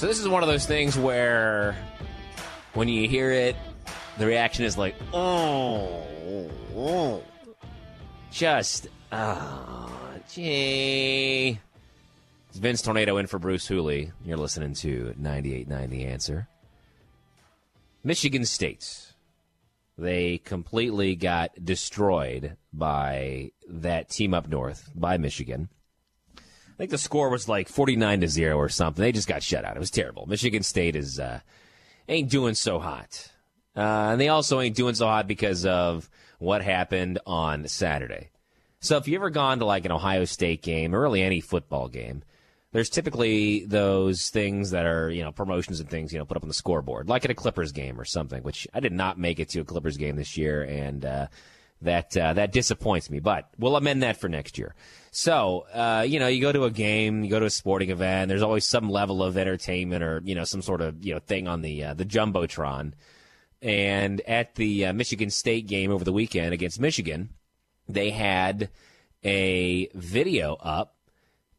So this is one of those things where when you hear it, the reaction is like, oh, oh. just, oh, gee. It's Vince Tornado in for Bruce Hooley. You're listening to 98.9 The Answer. Michigan State. They completely got destroyed by that team up north, by Michigan. I think the score was like 49 to 0 or something. They just got shut out. It was terrible. Michigan State is uh, ain't doing so hot. Uh, and they also ain't doing so hot because of what happened on Saturday. So if you've ever gone to like an Ohio State game or really any football game, there's typically those things that are, you know, promotions and things, you know, put up on the scoreboard, like at a Clippers game or something, which I did not make it to a Clippers game this year, and uh, that uh, that disappoints me. But we'll amend that for next year. So, uh, you know, you go to a game, you go to a sporting event. There's always some level of entertainment or you know some sort of you know thing on the uh, the jumbotron. And at the uh, Michigan State game over the weekend against Michigan, they had a video up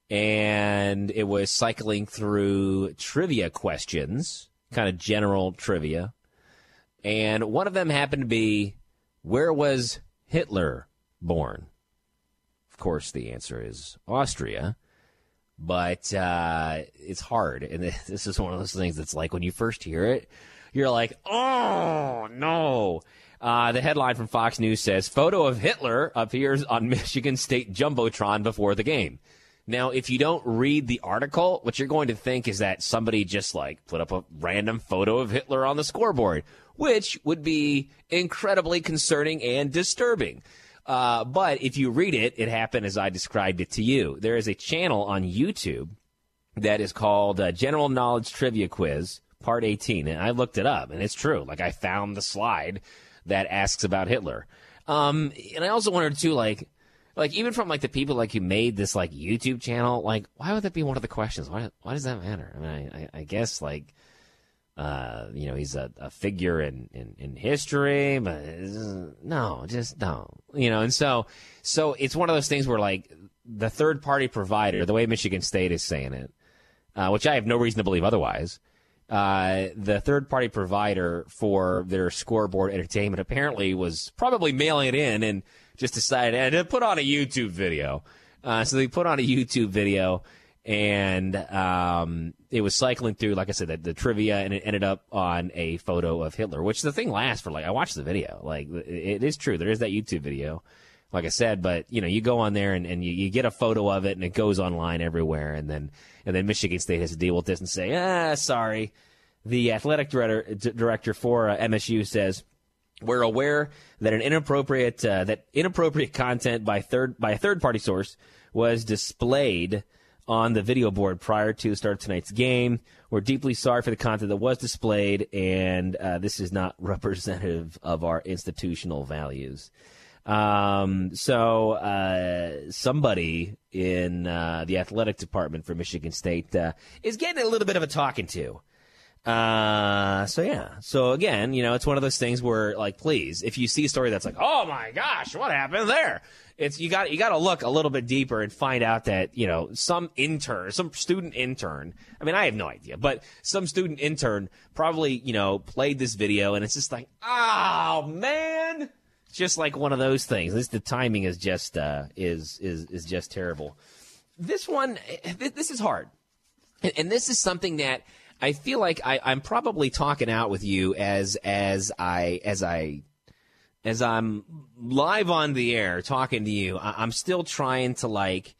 and it was cycling through trivia questions, kind of general trivia. And one of them happened to be where was Hitler born? Of course, the answer is Austria, but uh, it's hard. And this is one of those things that's like when you first hear it, you're like, oh, no. Uh, the headline from Fox News says photo of Hitler appears on Michigan State Jumbotron before the game. Now, if you don't read the article, what you're going to think is that somebody just like put up a random photo of Hitler on the scoreboard, which would be incredibly concerning and disturbing. Uh, but if you read it, it happened as I described it to you. There is a channel on YouTube that is called uh, General Knowledge Trivia Quiz, Part 18. And I looked it up, and it's true. Like, I found the slide that asks about Hitler. Um, and I also wondered, too, like, like even from like the people like who made this like YouTube channel, like why would that be one of the questions? Why why does that matter? I mean, I, I guess like uh, you know he's a, a figure in, in, in history, but no, just no, you know. And so so it's one of those things where like the third party provider, the way Michigan State is saying it, uh, which I have no reason to believe otherwise. Uh, the third party provider for their scoreboard entertainment apparently was probably mailing it in and just decided to put on a YouTube video. Uh, so they put on a YouTube video, and um, it was cycling through, like I said, the, the, trivia, and it ended up on a photo of Hitler, which the thing lasts for like I watched the video. Like it, it is true, there is that YouTube video, like I said, but you know you go on there and, and you, you get a photo of it, and it goes online everywhere, and then and then Michigan State has to deal with this and say, ah, sorry. The athletic director director for uh, MSU says we're aware that an inappropriate uh, that inappropriate content by third by a third party source was displayed on the video board prior to the start of tonight's game. We're deeply sorry for the content that was displayed, and uh, this is not representative of our institutional values. Um, so uh, somebody in uh, the athletic department for Michigan State uh, is getting a little bit of a talking to. Uh, so yeah. So again, you know, it's one of those things where, like, please, if you see a story that's like, oh my gosh, what happened there? It's you got you got to look a little bit deeper and find out that you know some intern, some student intern. I mean, I have no idea, but some student intern probably you know played this video, and it's just like, oh man, just like one of those things. The timing is just uh, is is is just terrible. This one, this is hard, and this is something that I feel like I, I'm probably talking out with you as as I as I as I'm live on the air talking to you. I, I'm still trying to like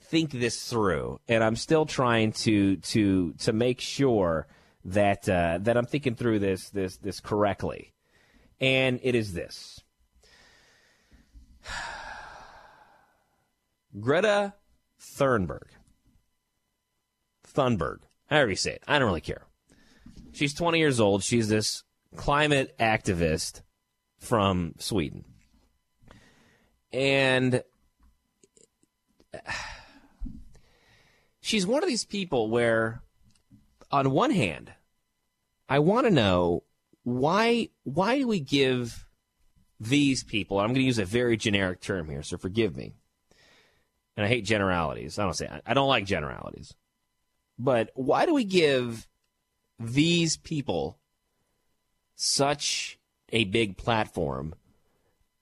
think this through, and I'm still trying to to to make sure that uh, that I'm thinking through this this this correctly. And it is this. Greta Thunberg. Thunberg however you say it. I don't really care. She's 20 years old. She's this climate activist from Sweden. And she's one of these people where, on one hand, I want to know why why do we give these people? I'm going to use a very generic term here, so forgive me. And I hate generalities. I don't say I don't like generalities. but why do we give these people such a big platform?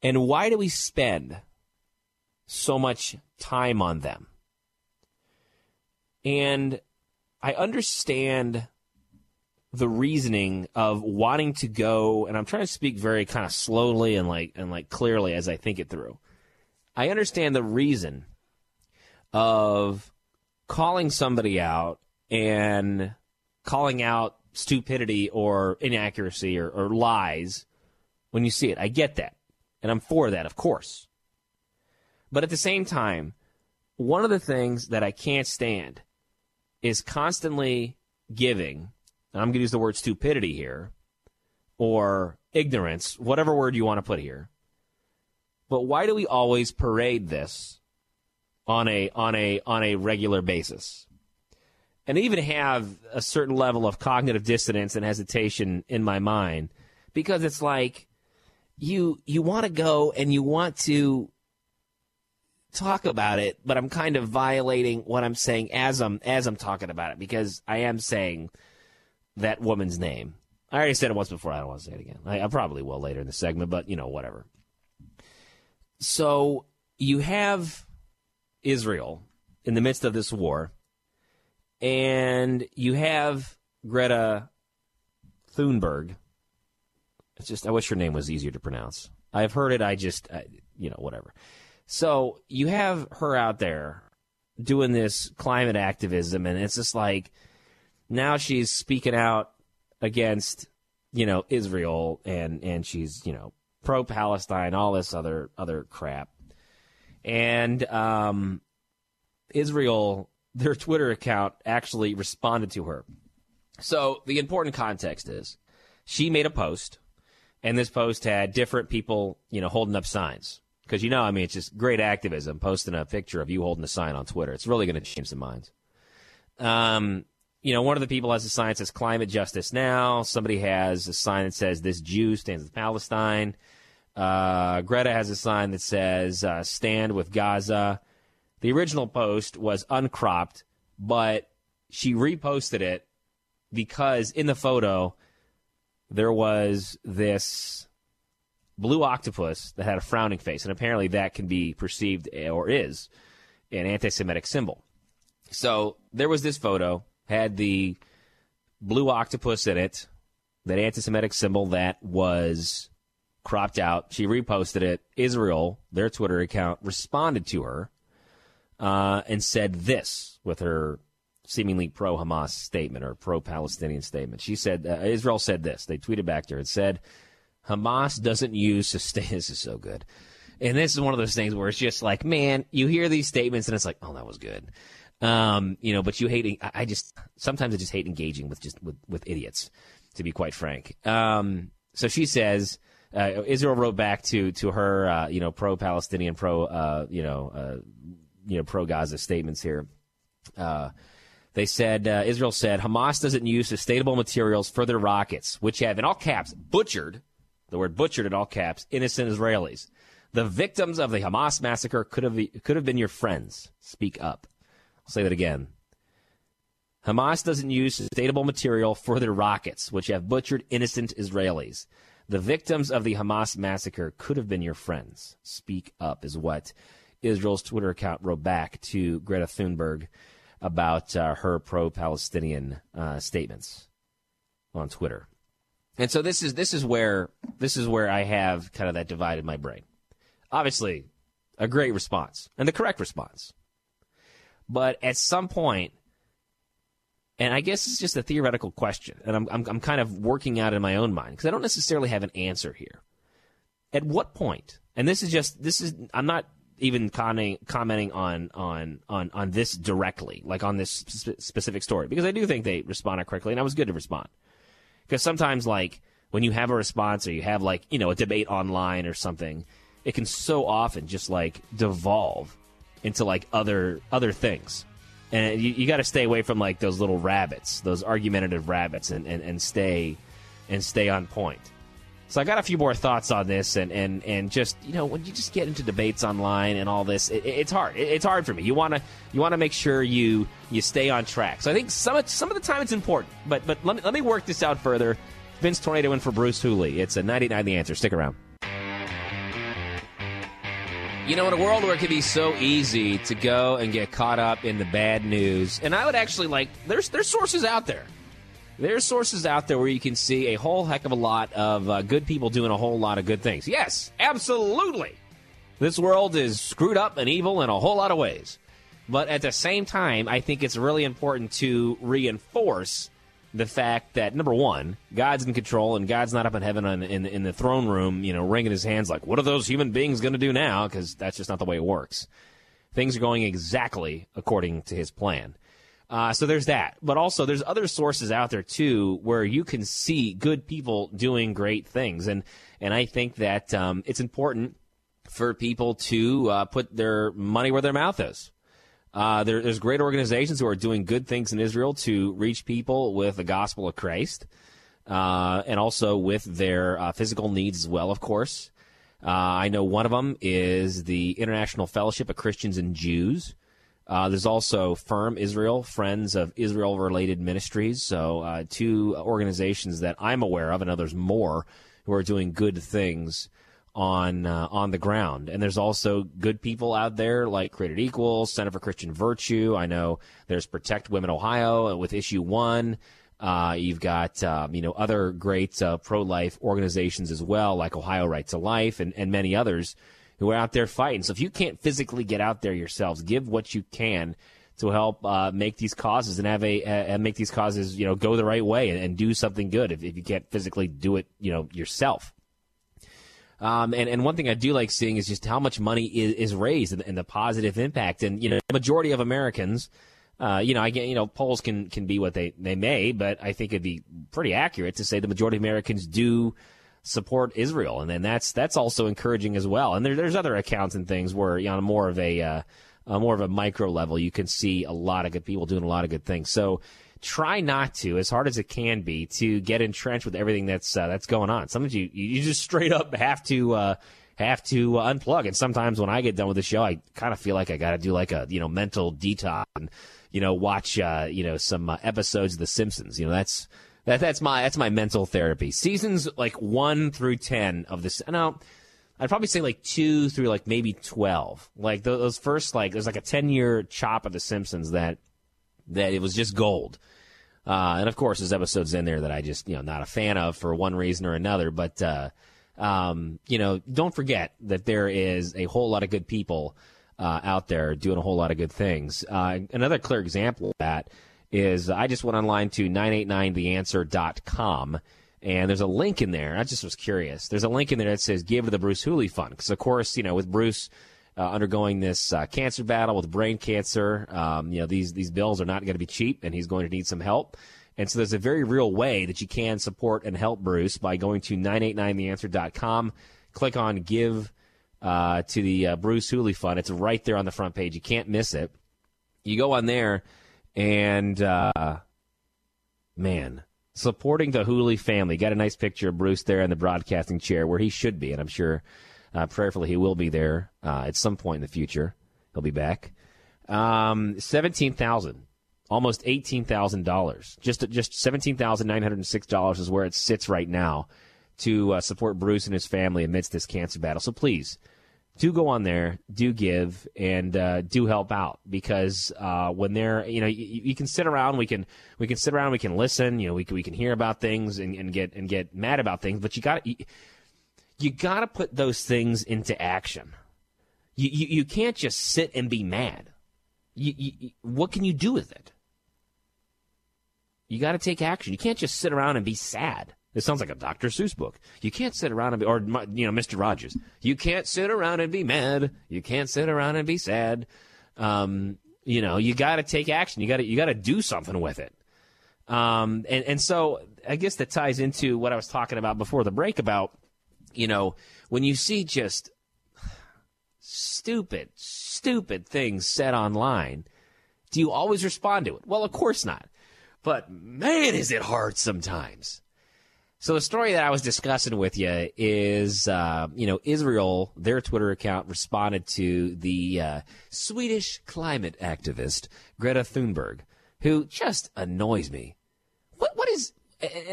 And why do we spend so much time on them? And I understand the reasoning of wanting to go and I'm trying to speak very kind of slowly and like and like clearly as I think it through. I understand the reason of calling somebody out and calling out stupidity or inaccuracy or, or lies when you see it. I get that. And I'm for that, of course. But at the same time, one of the things that I can't stand is constantly giving, I'm going to use the word stupidity here, or ignorance, whatever word you want to put here. But why do we always parade this on a on a on a regular basis? And even have a certain level of cognitive dissonance and hesitation in my mind because it's like you you want to go and you want to talk about it, but I'm kind of violating what I'm saying as I'm as I'm talking about it because I am saying that woman's name. I already said it once before. I don't want to say it again. I, I probably will later in the segment, but you know, whatever. So you have Israel in the midst of this war, and you have Greta Thunberg. It's just I wish her name was easier to pronounce. I've heard it. I just I, you know whatever. So you have her out there doing this climate activism, and it's just like now she's speaking out against you know Israel, and and she's you know pro Palestine, all this other other crap, and um, Israel, their Twitter account actually responded to her. So the important context is she made a post, and this post had different people, you know, holding up signs because you know, I mean, it's just great activism. Posting a picture of you holding a sign on Twitter, it's really going to change some minds. Um, you know, one of the people has a sign that says "Climate Justice Now." Somebody has a sign that says "This Jew stands with Palestine." Uh, Greta has a sign that says uh, "Stand with Gaza." The original post was uncropped, but she reposted it because in the photo there was this blue octopus that had a frowning face, and apparently that can be perceived or is an anti-Semitic symbol. So there was this photo had the blue octopus in it, that anti-Semitic symbol that was cropped out. She reposted it. Israel, their Twitter account, responded to her uh, and said this with her seemingly pro Hamas statement or pro Palestinian statement. She said, uh, Israel said this. They tweeted back to her and said, Hamas doesn't use sustain. This is so good. And this is one of those things where it's just like, man, you hear these statements and it's like, oh, that was good. Um, you know, but you hate, I just, sometimes I just hate engaging with just, with, with idiots, to be quite frank. Um, so she says, uh, Israel wrote back to, to her, uh, you know, pro Palestinian, pro, uh, you know, uh, you know, pro Gaza statements here. Uh, they said, uh, Israel said, Hamas doesn't use sustainable materials for their rockets, which have, in all caps, butchered the word butchered in all caps, innocent Israelis. The victims of the Hamas massacre could have, could have been your friends. Speak up. Say that again. Hamas doesn't use sustainable material for their rockets, which have butchered innocent Israelis. The victims of the Hamas massacre could have been your friends. Speak up, is what Israel's Twitter account wrote back to Greta Thunberg about uh, her pro Palestinian uh, statements on Twitter. And so this is this is where this is where I have kind of that divide in my brain. Obviously, a great response and the correct response. But at some point, and I guess it's just a theoretical question, and I'm I'm, I'm kind of working out in my own mind because I don't necessarily have an answer here. At what point? And this is just this is I'm not even commenting commenting on on on on this directly, like on this sp- specific story, because I do think they responded correctly, and I was good to respond. Because sometimes, like, when you have a response or you have, like, you know, a debate online or something, it can so often just, like, devolve into, like, other other things. And you, you got to stay away from, like, those little rabbits, those argumentative rabbits, and, and, and stay and stay on point. So I got a few more thoughts on this, and, and, and just you know when you just get into debates online and all this, it, it's hard. It, it's hard for me. You want to you want to make sure you you stay on track. So I think some some of the time it's important, but but let me let me work this out further. Vince Tornado in for Bruce Hooley. It's a 99 The Answer. Stick around. You know, in a world where it can be so easy to go and get caught up in the bad news, and I would actually like there's there's sources out there there's sources out there where you can see a whole heck of a lot of uh, good people doing a whole lot of good things. Yes, absolutely. This world is screwed up and evil in a whole lot of ways. But at the same time, I think it's really important to reinforce the fact that number one, God's in control and God's not up in heaven in, in, in the throne room, you know, wringing his hands like, what are those human beings going to do now? Because that's just not the way it works. Things are going exactly according to his plan. Uh, so there's that. But also, there's other sources out there too where you can see good people doing great things, and and I think that um, it's important for people to uh, put their money where their mouth is. Uh, there, there's great organizations who are doing good things in Israel to reach people with the gospel of Christ, uh, and also with their uh, physical needs as well, of course. Uh, I know one of them is the International Fellowship of Christians and Jews. Uh, there's also Firm Israel, Friends of Israel Related Ministries. So, uh, two organizations that I'm aware of, and others more, who are doing good things on uh, on the ground. And there's also good people out there like Created Equal, Center for Christian Virtue. I know there's Protect Women Ohio with Issue One. Uh, you've got um, you know other great uh, pro life organizations as well, like Ohio Right to Life and, and many others who are out there fighting. So if you can't physically get out there yourselves, give what you can to help uh, make these causes and have a uh, make these causes you know go the right way and, and do something good. If, if, you can't physically do it, you know yourself. Um, and, and one thing I do like seeing is just how much money is, is raised and, and the positive impact. And you know, the majority of Americans, uh, you know, I get you know polls can can be what they they may, but I think it'd be pretty accurate to say the majority of Americans do support Israel, and then that's that's also encouraging as well. And there, there's other accounts and things where you know, more of a uh, more of a micro level, you can see a lot of good people doing a lot of good things. So try not to, as hard as it can be, to get entrenched with everything that's uh, that's going on. Sometimes you you just straight up have to. Uh, have to uh, unplug, and sometimes when I get done with the show, I kind of feel like I got to do like a you know mental detox, and you know watch uh, you know some uh, episodes of The Simpsons. You know that's that that's my that's my mental therapy. Seasons like one through ten of this. No, I'd probably say like two through like maybe twelve. Like those first like there's like a ten year chop of The Simpsons that that it was just gold. Uh, and of course, there's episodes in there that I just you know not a fan of for one reason or another. But uh, um, you know, don't forget that there is a whole lot of good people uh, out there doing a whole lot of good things. Uh, another clear example of that is I just went online to 989theanswer.com and there's a link in there. I just was curious. There's a link in there that says give to the Bruce Hooley Fund. Because, of course, you know, with Bruce uh, undergoing this uh, cancer battle with brain cancer, um, you know, these, these bills are not going to be cheap and he's going to need some help. And so there's a very real way that you can support and help Bruce by going to 989theanswer.com. Click on give uh, to the uh, Bruce Hooley Fund. It's right there on the front page. You can't miss it. You go on there and uh, man, supporting the Hooley family. Got a nice picture of Bruce there in the broadcasting chair where he should be, and I'm sure, uh, prayerfully, he will be there uh, at some point in the future. He'll be back. Um, Seventeen thousand, almost eighteen thousand dollars. Just just seventeen thousand nine hundred six dollars is where it sits right now to uh, support Bruce and his family amidst this cancer battle. So please do go on there, do give, and uh, do help out because uh, when they're, you know, you, you, can sit around, we can we can sit around, we can listen, you know, we can, we can hear about things and, and get and get mad about things, but you got you, got to put those things into action. You, you you can't just sit and be mad. You, you what can you do with it? You got to take action. You can't just sit around and be sad. It sounds like a Dr. Seuss book. You can't sit around and be, or, you know, Mr. Rogers. You can't sit around and be mad. You can't sit around and be sad. Um, you know, you got to take action. You got to, you got to do something with it. Um, and, and so I guess that ties into what I was talking about before the break about, you know, when you see just stupid, stupid things said online, do you always respond to it? Well, of course not. But man, is it hard sometimes. So the story that I was discussing with you is, uh, you know, Israel, their Twitter account responded to the uh, Swedish climate activist Greta Thunberg, who just annoys me. What what is?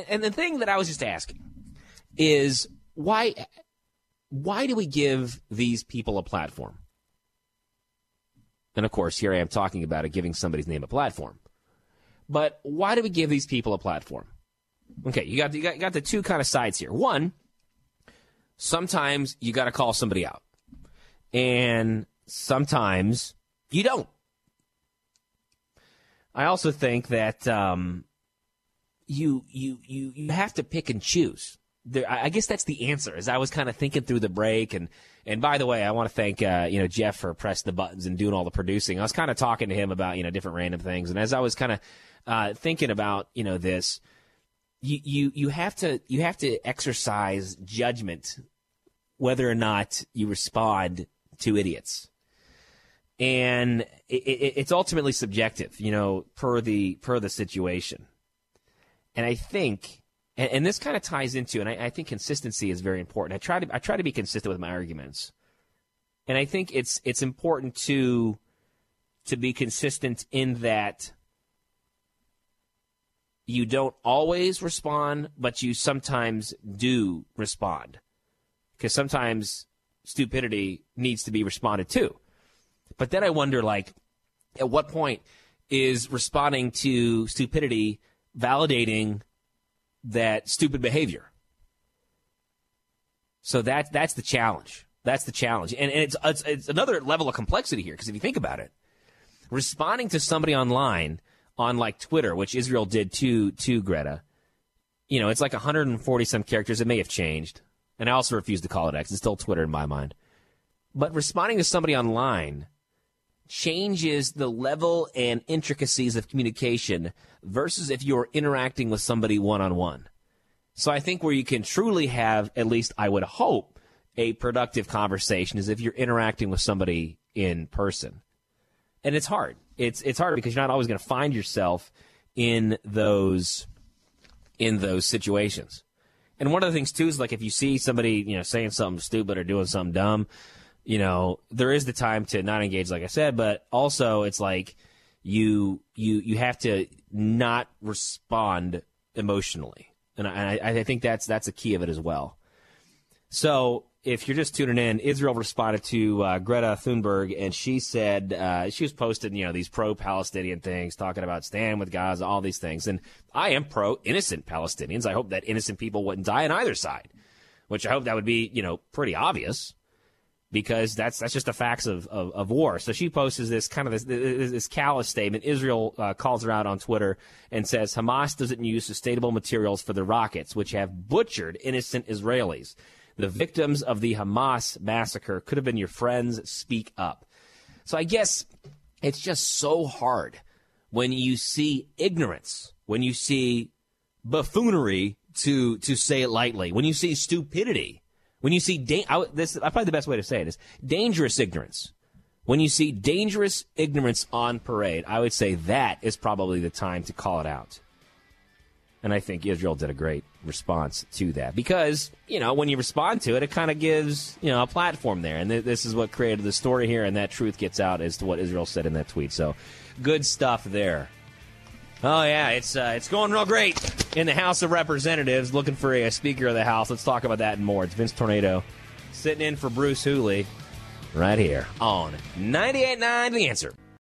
And the thing that I was just asking is why why do we give these people a platform? And of course, here I am talking about it, giving somebody's name a platform. But why do we give these people a platform? Okay, you got you got, you got the two kind of sides here. One, sometimes you got to call somebody out, and sometimes you don't. I also think that um, you you you you have to pick and choose. There, I guess that's the answer. As I was kind of thinking through the break, and and by the way, I want to thank uh, you know Jeff for pressing the buttons and doing all the producing. I was kind of talking to him about you know different random things, and as I was kind of uh, thinking about you know this, you, you you have to you have to exercise judgment whether or not you respond to idiots and it, it, it's ultimately subjective you know per the per the situation and i think and, and this kind of ties into and I, I think consistency is very important i try to i try to be consistent with my arguments and i think it's it's important to to be consistent in that you don't always respond, but you sometimes do respond. Because sometimes stupidity needs to be responded to. But then I wonder, like, at what point is responding to stupidity validating that stupid behavior? So that, that's the challenge. That's the challenge. And, and it's, it's, it's another level of complexity here, because if you think about it, responding to somebody online on like Twitter, which Israel did to to Greta. You know, it's like 140 some characters. It may have changed, and I also refuse to call it X. It's still Twitter in my mind. But responding to somebody online changes the level and intricacies of communication versus if you're interacting with somebody one on one. So I think where you can truly have, at least I would hope, a productive conversation is if you're interacting with somebody in person. And it's hard it's it's hard because you're not always going to find yourself in those in those situations. And one of the things too is like if you see somebody you know saying something stupid or doing something dumb, you know there is the time to not engage, like I said, but also it's like you you you have to not respond emotionally, and I, I think that's that's a key of it as well. So if you're just tuning in, Israel responded to uh, Greta Thunberg, and she said uh, she was posting, you know, these pro-Palestinian things, talking about stand with Gaza, all these things. And I am pro-innocent Palestinians. I hope that innocent people wouldn't die on either side, which I hope that would be, you know, pretty obvious because that's that's just the facts of, of, of, war. So she posts this kind of this, this callous statement. Israel uh, calls her out on Twitter and says Hamas doesn't use sustainable materials for the rockets, which have butchered innocent Israelis. The victims of the Hamas massacre could have been your friends. Speak up. So I guess it's just so hard when you see ignorance, when you see buffoonery, to to say it lightly, when you see stupidity, when you see da- I, this, probably the best way to say it is dangerous ignorance. When you see dangerous ignorance on parade, I would say that is probably the time to call it out. And I think Israel did a great response to that because, you know, when you respond to it, it kind of gives, you know, a platform there. And th- this is what created the story here, and that truth gets out as to what Israel said in that tweet. So good stuff there. Oh yeah, it's uh, it's going real great in the House of Representatives. Looking for a, Speaker of the House. Let's talk about that and more. It's Vince Tornado sitting in for Bruce Hooley right here on 98.9 The Answer.